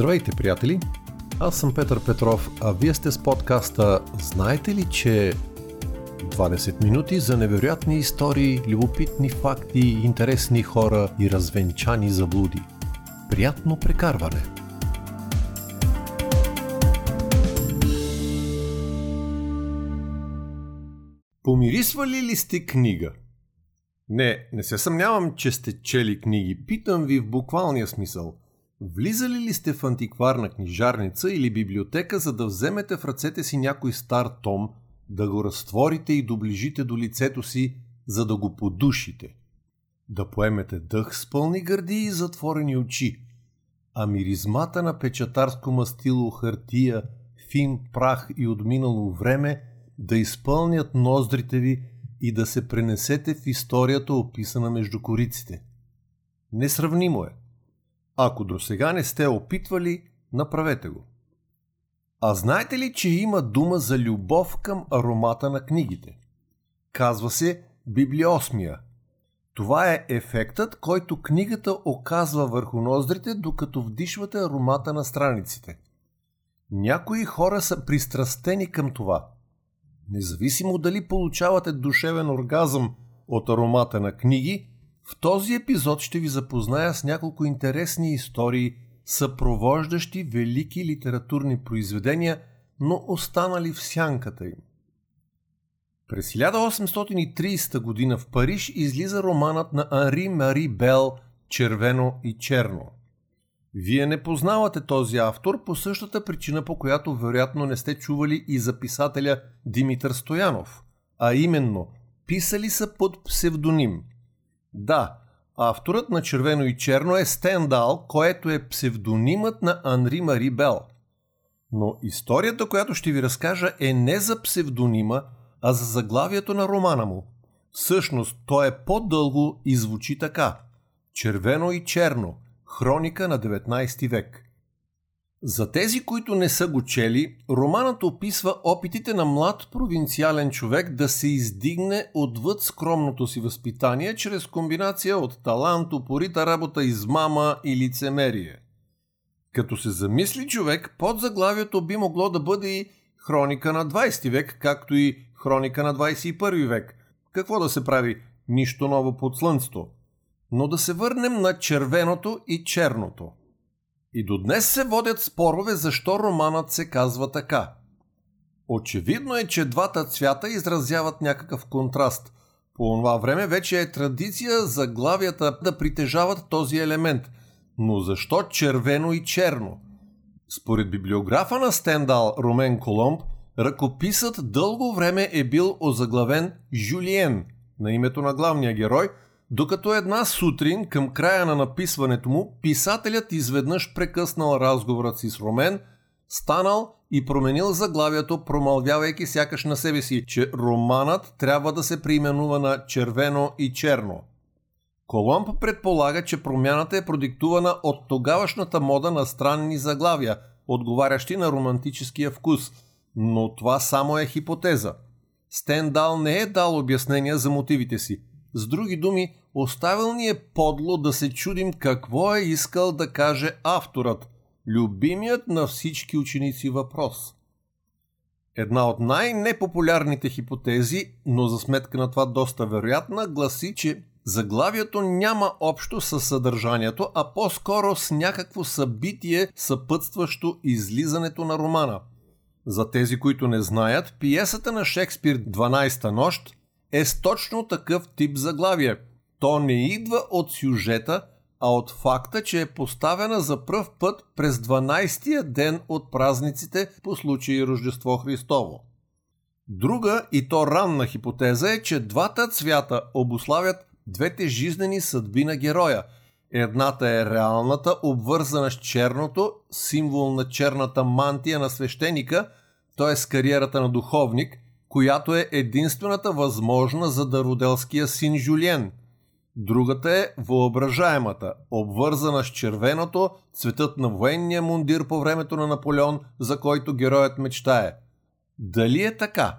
Здравейте, приятели! Аз съм Петър Петров, а вие сте с подкаста Знаете ли, че 20 минути за невероятни истории, любопитни факти, интересни хора и развенчани заблуди. Приятно прекарване! Помирисвали ли сте книга? Не, не се съмнявам, че сте чели книги. Питам ви в буквалния смисъл – Влизали ли сте в антикварна книжарница или библиотека, за да вземете в ръцете си някой стар том, да го разтворите и доближите до лицето си, за да го подушите? Да поемете дъх с пълни гърди и затворени очи, а миризмата на печатарско мастило, хартия, фин прах и отминало време да изпълнят ноздрите ви и да се пренесете в историята, описана между кориците. Несравнимо е. Ако до сега не сте опитвали, направете го. А знаете ли, че има дума за любов към аромата на книгите? Казва се библиосмия. Това е ефектът, който книгата оказва върху ноздрите, докато вдишвате аромата на страниците. Някои хора са пристрастени към това. Независимо дали получавате душевен оргазъм от аромата на книги в този епизод ще ви запозная с няколко интересни истории, съпровождащи велики литературни произведения, но останали в сянката им. През 1830 година в Париж излиза романът на Анри Мари Бел «Червено и черно». Вие не познавате този автор по същата причина, по която вероятно не сте чували и за писателя Димитър Стоянов, а именно писали са под псевдоним – да, авторът на Червено и черно е Стендал, което е псевдонимът на Анри Мари Бел. Но историята, която ще ви разкажа е не за псевдонима, а за заглавието на романа му. Всъщност, то е по-дълго и звучи така. Червено и черно. Хроника на 19 век. За тези, които не са го чели, романът описва опитите на млад провинциален човек да се издигне отвъд скромното си възпитание чрез комбинация от талант, упорита работа, измама и лицемерие. Като се замисли човек, под заглавието би могло да бъде и хроника на 20 век, както и хроника на 21 век. Какво да се прави? Нищо ново под слънцето. Но да се върнем на червеното и черното – и до днес се водят спорове защо романът се казва така. Очевидно е, че двата цвята изразяват някакъв контраст. По това време вече е традиция заглавията да притежават този елемент. Но защо червено и черно? Според библиографа на Стендал Ромен Коломб, ръкописът дълго време е бил озаглавен Жюлиен на името на главния герой – докато една сутрин, към края на написването му, писателят изведнъж прекъснал разговорът си с Ромен, станал и променил заглавието, промълвявайки сякаш на себе си, че романът трябва да се преименува на червено и черно. Коломб предполага, че промяната е продиктувана от тогавашната мода на странни заглавия, отговарящи на романтическия вкус, но това само е хипотеза. Стендал не е дал обяснения за мотивите си – с други думи, оставил ни е подло да се чудим какво е искал да каже авторът, любимият на всички ученици въпрос. Една от най-непопулярните хипотези, но за сметка на това доста вероятна, гласи, че заглавието няма общо с съдържанието, а по-скоро с някакво събитие, съпътстващо излизането на романа. За тези, които не знаят, пиесата на Шекспир «12-та нощ» е с точно такъв тип заглавие. То не идва от сюжета, а от факта, че е поставена за пръв път през 12-тия ден от празниците по случай Рождество Христово. Друга и то ранна хипотеза е, че двата цвята обославят двете жизнени съдби на героя. Едната е реалната, обвързана с черното, символ на черната мантия на свещеника, т.е. кариерата на духовник – която е единствената възможна за дароделския син Жюлиен. Другата е въображаемата, обвързана с червеното, цветът на военния мундир по времето на Наполеон, за който героят мечтае. Дали е така?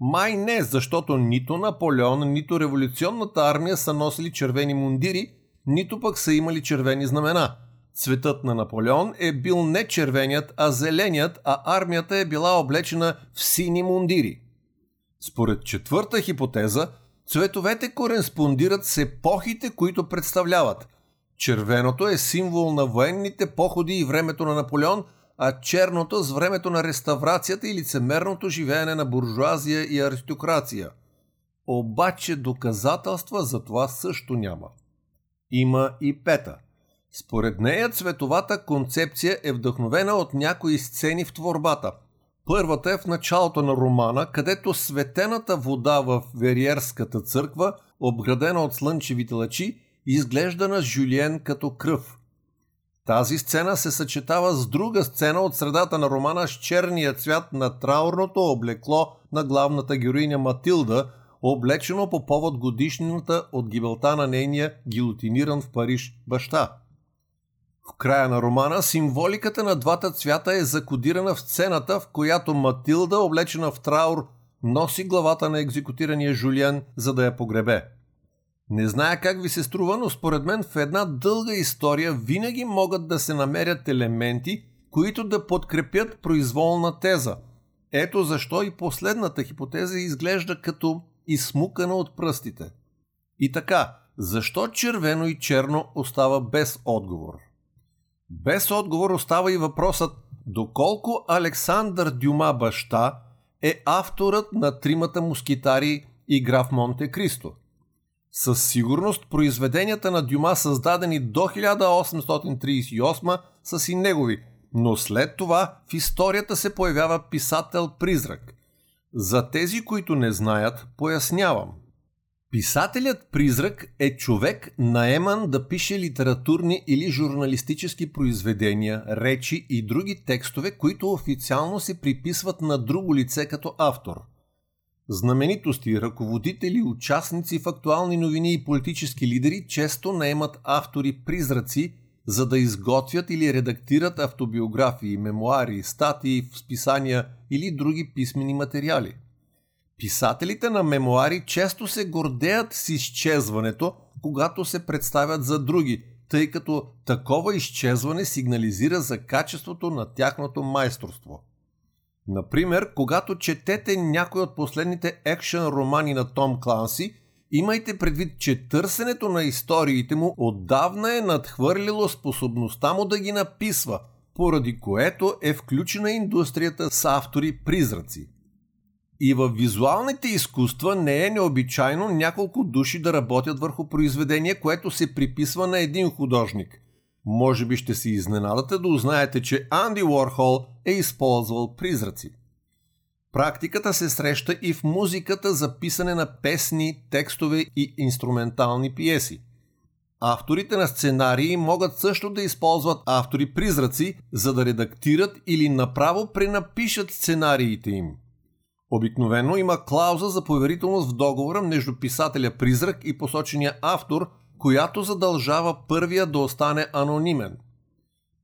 Май не, защото нито Наполеон, нито революционната армия са носили червени мундири, нито пък са имали червени знамена. Цветът на Наполеон е бил не червеният, а зеленият, а армията е била облечена в сини мундири. Според четвърта хипотеза, цветовете кореспондират с епохите, които представляват. Червеното е символ на военните походи и времето на Наполеон, а черното с времето на реставрацията и лицемерното живеене на буржуазия и аристокрация. Обаче доказателства за това също няма. Има и пета – според нея цветовата концепция е вдъхновена от някои сцени в творбата. Първата е в началото на романа, където светената вода в Вериерската църква, обградена от слънчевите лъчи, изглежда на Жюлиен като кръв. Тази сцена се съчетава с друга сцена от средата на романа с черния цвят на траурното облекло на главната героиня Матилда, облечено по повод годишнината от гибелта на нейния гилотиниран в Париж баща. В края на романа символиката на двата цвята е закодирана в сцената, в която Матилда, облечена в траур, носи главата на екзекутирания Жулиан, за да я погребе. Не зная как ви се струва, но според мен в една дълга история винаги могат да се намерят елементи, които да подкрепят произволна теза. Ето защо и последната хипотеза изглежда като изсмукана от пръстите. И така, защо червено и черно остава без отговор? Без отговор остава и въпросът доколко Александър Дюма баща е авторът на тримата мускитари и граф Монте Кристо. Със сигурност произведенията на Дюма, създадени до 1838, са си негови, но след това в историята се появява писател-призрак. За тези, които не знаят, пояснявам. Писателят призрак е човек наеман да пише литературни или журналистически произведения, речи и други текстове, които официално се приписват на друго лице като автор. Знаменитости, ръководители, участници в актуални новини и политически лидери често наемат автори-призраци, за да изготвят или редактират автобиографии, мемуари, статии в списания или други писмени материали – Писателите на мемуари често се гордеят с изчезването, когато се представят за други, тъй като такова изчезване сигнализира за качеството на тяхното майсторство. Например, когато четете някой от последните екшен романи на Том Кланси, имайте предвид, че търсенето на историите му отдавна е надхвърлило способността му да ги написва, поради което е включена индустрията с автори-призраци – и в визуалните изкуства не е необичайно няколко души да работят върху произведение, което се приписва на един художник. Може би ще се изненадате да узнаете, че Анди Уорхол е използвал призраци. Практиката се среща и в музиката за писане на песни, текстове и инструментални пиеси. Авторите на сценарии могат също да използват автори-призраци, за да редактират или направо пренапишат сценариите им – Обикновено има клауза за поверителност в договора между писателя Призрак и посочения автор, която задължава първия да остане анонимен.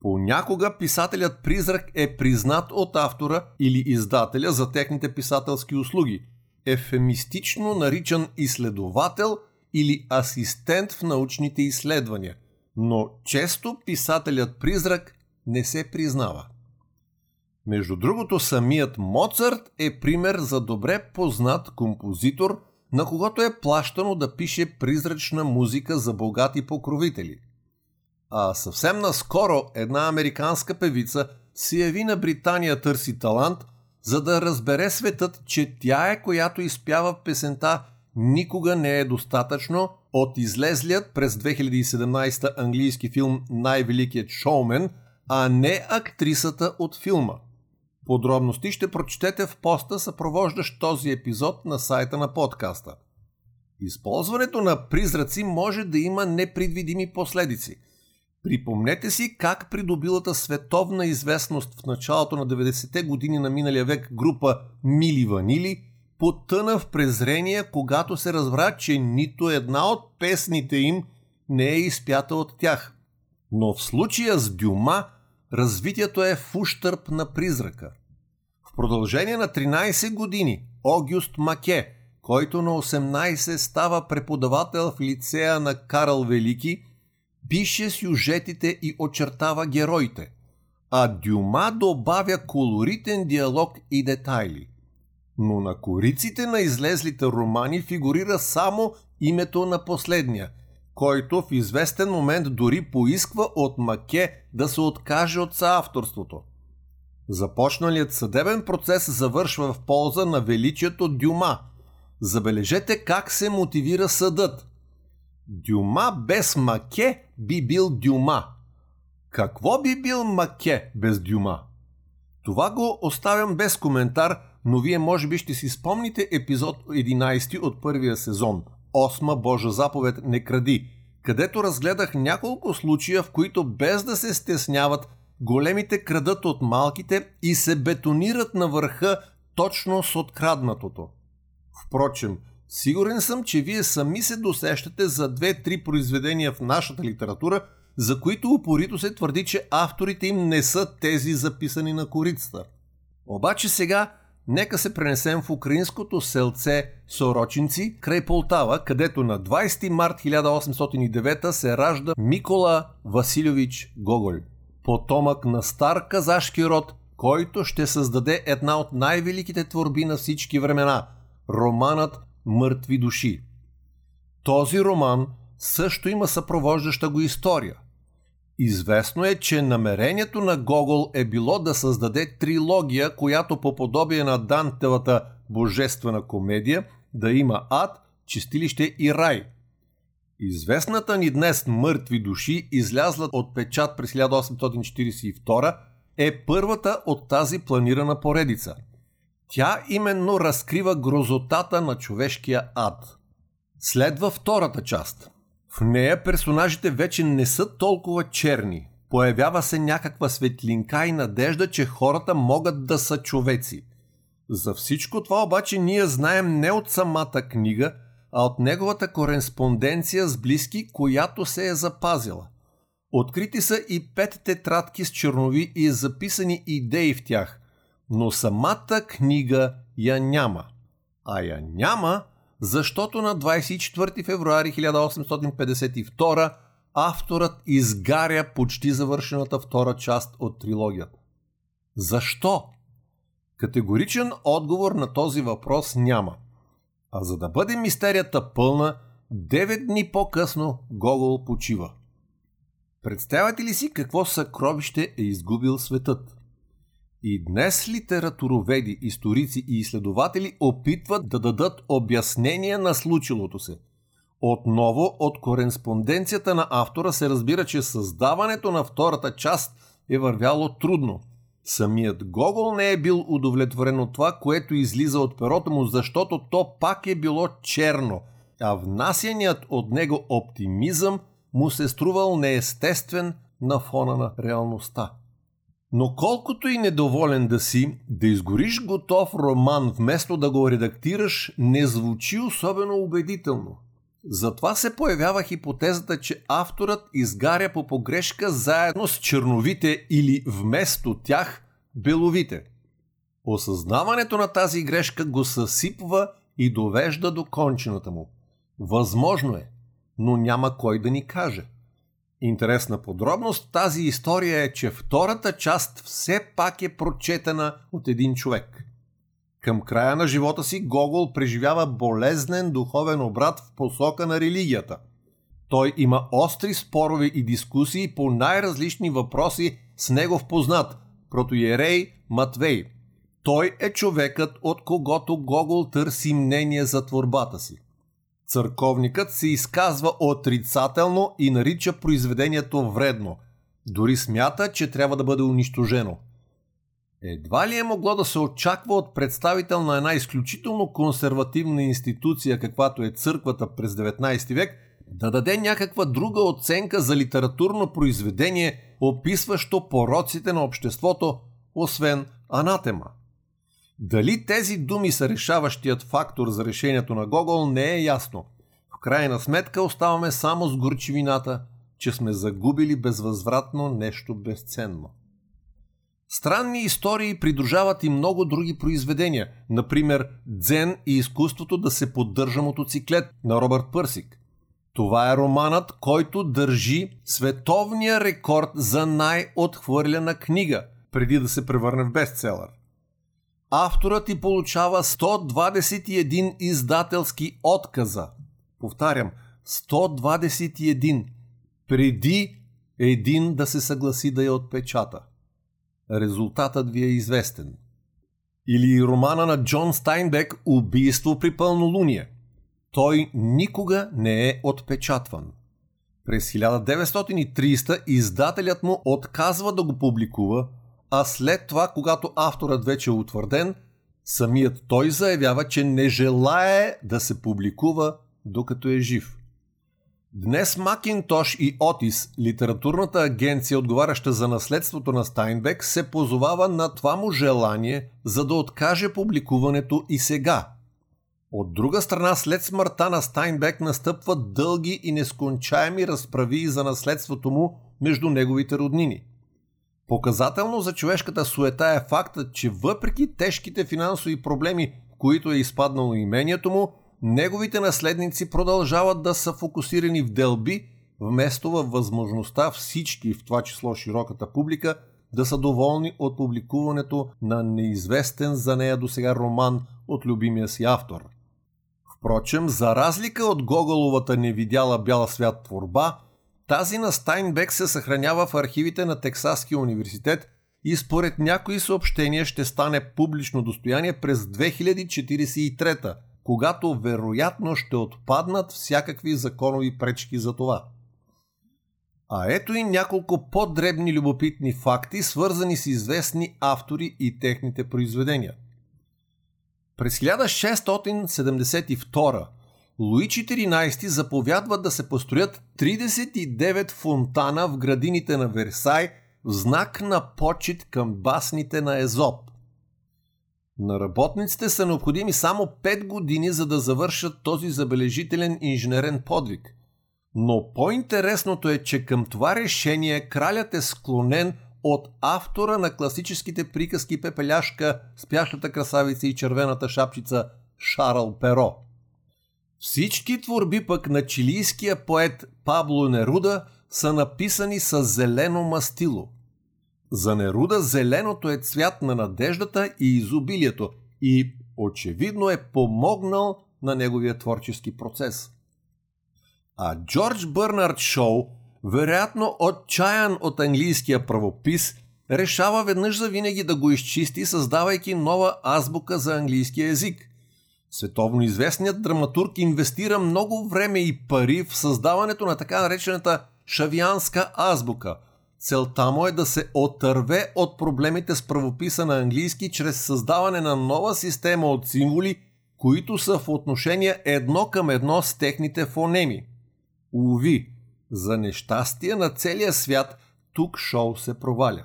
Понякога писателят Призрак е признат от автора или издателя за техните писателски услуги, ефемистично наричан изследовател или асистент в научните изследвания, но често писателят Призрак не се признава. Между другото, самият Моцарт е пример за добре познат композитор, на когото е плащано да пише призрачна музика за богати покровители. А съвсем наскоро една американска певица се яви на Британия търси талант, за да разбере светът, че тя е която изпява песента «Никога не е достатъчно» от излезлият през 2017 английски филм «Най-великият шоумен», а не актрисата от филма. Подробности ще прочетете в поста, съпровождащ този епизод на сайта на подкаста. Използването на призраци може да има непредвидими последици. Припомнете си как придобилата световна известност в началото на 90-те години на миналия век група Мили Ванили потъна в презрение, когато се разбра, че нито една от песните им не е изпята от тях. Но в случая с Дюма развитието е в ущърп на призрака. В продължение на 13 години Огюст Маке, който на 18 става преподавател в лицея на Карл Велики, пише сюжетите и очертава героите, а Дюма добавя колоритен диалог и детайли. Но на кориците на излезлите романи фигурира само името на последния, който в известен момент дори поисква от Маке да се откаже от съавторството. Започналият съдебен процес завършва в полза на величието Дюма. Забележете как се мотивира съдът. Дюма без Маке би бил Дюма. Какво би бил Маке без Дюма? Това го оставям без коментар, но вие може би ще си спомните епизод 11 от първия сезон Осма Божа заповед не кради, където разгледах няколко случая, в които без да се стесняват, големите крадат от малките и се бетонират на върха точно с откраднатото. Впрочем, сигурен съм, че вие сами се досещате за две-три произведения в нашата литература, за които упорито се твърди, че авторите им не са тези записани на корицата. Обаче сега нека се пренесем в украинското селце Сорочинци край Полтава, където на 20 март 1809 се ражда Микола Васильович Гоголь, потомък на стар казашки род, който ще създаде една от най-великите творби на всички времена – романът Мъртви души. Този роман също има съпровождаща го история. Известно е, че намерението на Гогол е било да създаде трилогия, която по подобие на Дантевата божествена комедия да има ад, чистилище и рай. Известната ни днес Мъртви души, излязла от печат през 1842, е първата от тази планирана поредица. Тя именно разкрива грозотата на човешкия ад. Следва втората част – в нея персонажите вече не са толкова черни. Появява се някаква светлинка и надежда, че хората могат да са човеци. За всичко това обаче ние знаем не от самата книга, а от неговата кореспонденция с близки, която се е запазила. Открити са и пет тетрадки с чернови и записани идеи в тях, но самата книга я няма. А я няма, защото на 24 февруари 1852 авторът изгаря почти завършената втора част от трилогията. Защо? Категоричен отговор на този въпрос няма. А за да бъде мистерията пълна, 9 дни по-късно Гогол почива. Представяте ли си какво съкровище е изгубил светът? И днес литературоведи, историци и изследователи опитват да дадат обяснение на случилото се. Отново от кореспонденцията на автора се разбира, че създаването на втората част е вървяло трудно. Самият Гогол не е бил удовлетворен от това, което излиза от перото му, защото то пак е било черно, а внасяният от него оптимизъм му се струвал неестествен на фона на реалността. Но колкото и недоволен да си, да изгориш готов роман вместо да го редактираш не звучи особено убедително. Затова се появява хипотезата, че авторът изгаря по погрешка заедно с черновите или вместо тях беловите. Осъзнаването на тази грешка го съсипва и довежда до кончината му. Възможно е, но няма кой да ни каже. Интересна подробност тази история е, че втората част все пак е прочетена от един човек. Към края на живота си Гогол преживява болезнен духовен обрат в посока на религията. Той има остри спорове и дискусии по най-различни въпроси с негов познат, протоиерей Матвей. Той е човекът, от когото Гогол търси мнение за творбата си. Църковникът се изказва отрицателно и нарича произведението вредно. Дори смята, че трябва да бъде унищожено. Едва ли е могло да се очаква от представител на една изключително консервативна институция, каквато е църквата през 19 век, да даде някаква друга оценка за литературно произведение, описващо пороците на обществото, освен анатема. Дали тези думи са решаващият фактор за решението на Гогол не е ясно. В крайна сметка оставаме само с горчивината, че сме загубили безвъзвратно нещо безценно. Странни истории придружават и много други произведения, например Дзен и изкуството да се поддържа мотоциклет на Робърт Пърсик. Това е романът, който държи световния рекорд за най-отхвърлена книга, преди да се превърне в бестселър. Авторът ти получава 121 издателски отказа. Повтарям, 121 преди един да се съгласи да я отпечата. Резултатът ви е известен. Или романа на Джон Стайнбек Убийство при пълнолуние. Той никога не е отпечатван. През 1930 издателят му отказва да го публикува, а след това, когато авторът вече е утвърден, самият той заявява, че не желае да се публикува докато е жив. Днес Макинтош и Отис, литературната агенция, отговаряща за наследството на Стайнбек, се позовава на това му желание, за да откаже публикуването и сега. От друга страна, след смъртта на Стайнбек настъпват дълги и нескончаеми разправи за наследството му между неговите роднини. Показателно за човешката суета е фактът, че въпреки тежките финансови проблеми, в които е изпаднало имението му, неговите наследници продължават да са фокусирани в делби, вместо във възможността всички, в това число широката публика, да са доволни от публикуването на неизвестен за нея до сега роман от любимия си автор. Впрочем, за разлика от Гоголовата невидяла бяла свят творба, тази на Стайнбек се съхранява в архивите на Тексаския университет и според някои съобщения ще стане публично достояние през 2043 когато вероятно ще отпаднат всякакви законови пречки за това. А ето и няколко по-дребни любопитни факти, свързани с известни автори и техните произведения. През 1672 Луи XIV заповядва да се построят 39 фонтана в градините на Версай в знак на почет към басните на Езоп. На работниците са необходими само 5 години, за да завършат този забележителен инженерен подвиг. Но по-интересното е, че към това решение кралят е склонен от автора на класическите приказки Пепеляшка, Спящата красавица и Червената шапчица Шарл Перо. Всички творби пък на чилийския поет Пабло Неруда са написани с зелено мастило. За Неруда зеленото е цвят на надеждата и изобилието и очевидно е помогнал на неговия творчески процес. А Джордж Бърнард Шоу, вероятно отчаян от английския правопис, решава веднъж за винаги да го изчисти, създавайки нова азбука за английския език. Световно известният драматург инвестира много време и пари в създаването на така наречената шавианска азбука – Целта му е да се отърве от проблемите с правописа на английски чрез създаване на нова система от символи, които са в отношение едно към едно с техните фонеми. Уви, за нещастие на целия свят тук шоу се проваля.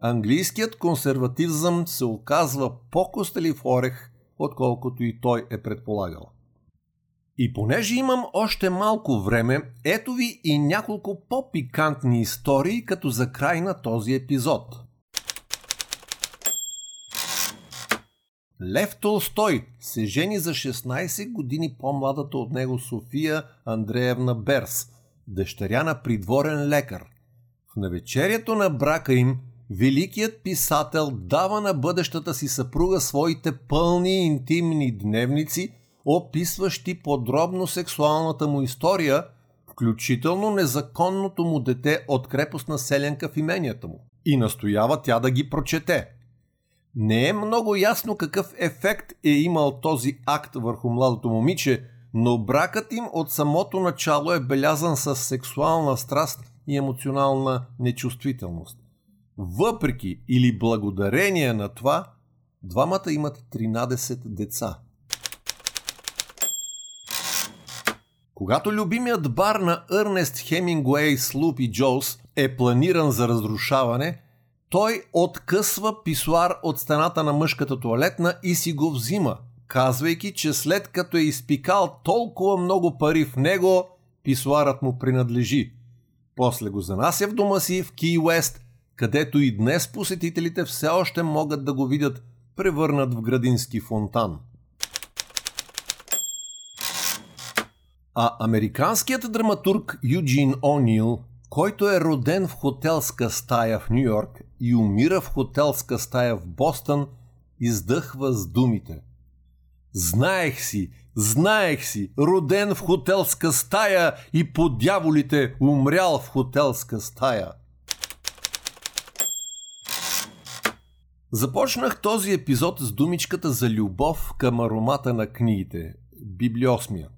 Английският консерватизъм се оказва по-костелив орех, отколкото и той е предполагал. И понеже имам още малко време, ето ви и няколко по-пикантни истории като за край на този епизод. Лев Толстой се жени за 16 години по-младата от него София Андреевна Берс, дъщеря на придворен лекар. В навечерието на брака им великият писател дава на бъдещата си съпруга своите пълни интимни дневници – описващи подробно сексуалната му история, включително незаконното му дете от крепостна селенка в именията му. И настоява тя да ги прочете. Не е много ясно какъв ефект е имал този акт върху младото момиче, но бракът им от самото начало е белязан с сексуална страст и емоционална нечувствителност. Въпреки или благодарение на това, двамата имат 13 деца – Когато любимият бар на Ернест Хемингуей Слуп и Джоус е планиран за разрушаване, той откъсва писуар от стената на мъжката туалетна и си го взима, казвайки, че след като е изпикал толкова много пари в него, писуарът му принадлежи. После го занася в дома си в Ки Уест, където и днес посетителите все още могат да го видят превърнат в градински фонтан. А американският драматург Юджин О'Нил, който е роден в хотелска стая в Нью Йорк и умира в хотелска стая в Бостън, издъхва с думите. Знаех си, знаех си, роден в хотелска стая и по дяволите умрял в хотелска стая. Започнах този епизод с думичката за любов към аромата на книгите – Библиосмия.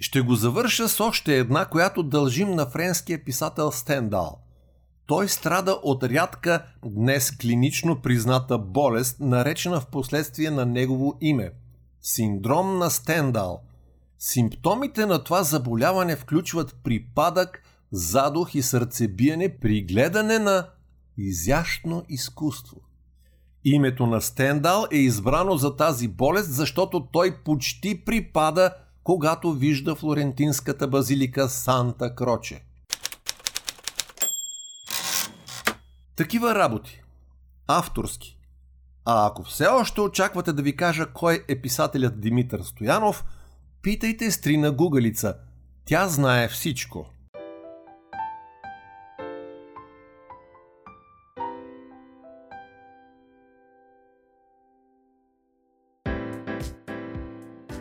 Ще го завърша с още една, която дължим на френския писател Стендал. Той страда от рядка, днес клинично призната болест, наречена в последствие на негово име – синдром на Стендал. Симптомите на това заболяване включват припадък, задух и сърцебиене при гледане на изящно изкуство. Името на Стендал е избрано за тази болест, защото той почти припада, когато вижда флорентинската базилика Санта Кроче. Такива работи. Авторски. А ако все още очаквате да ви кажа кой е писателят Димитър Стоянов, питайте Стрина Гугалица. Тя знае всичко.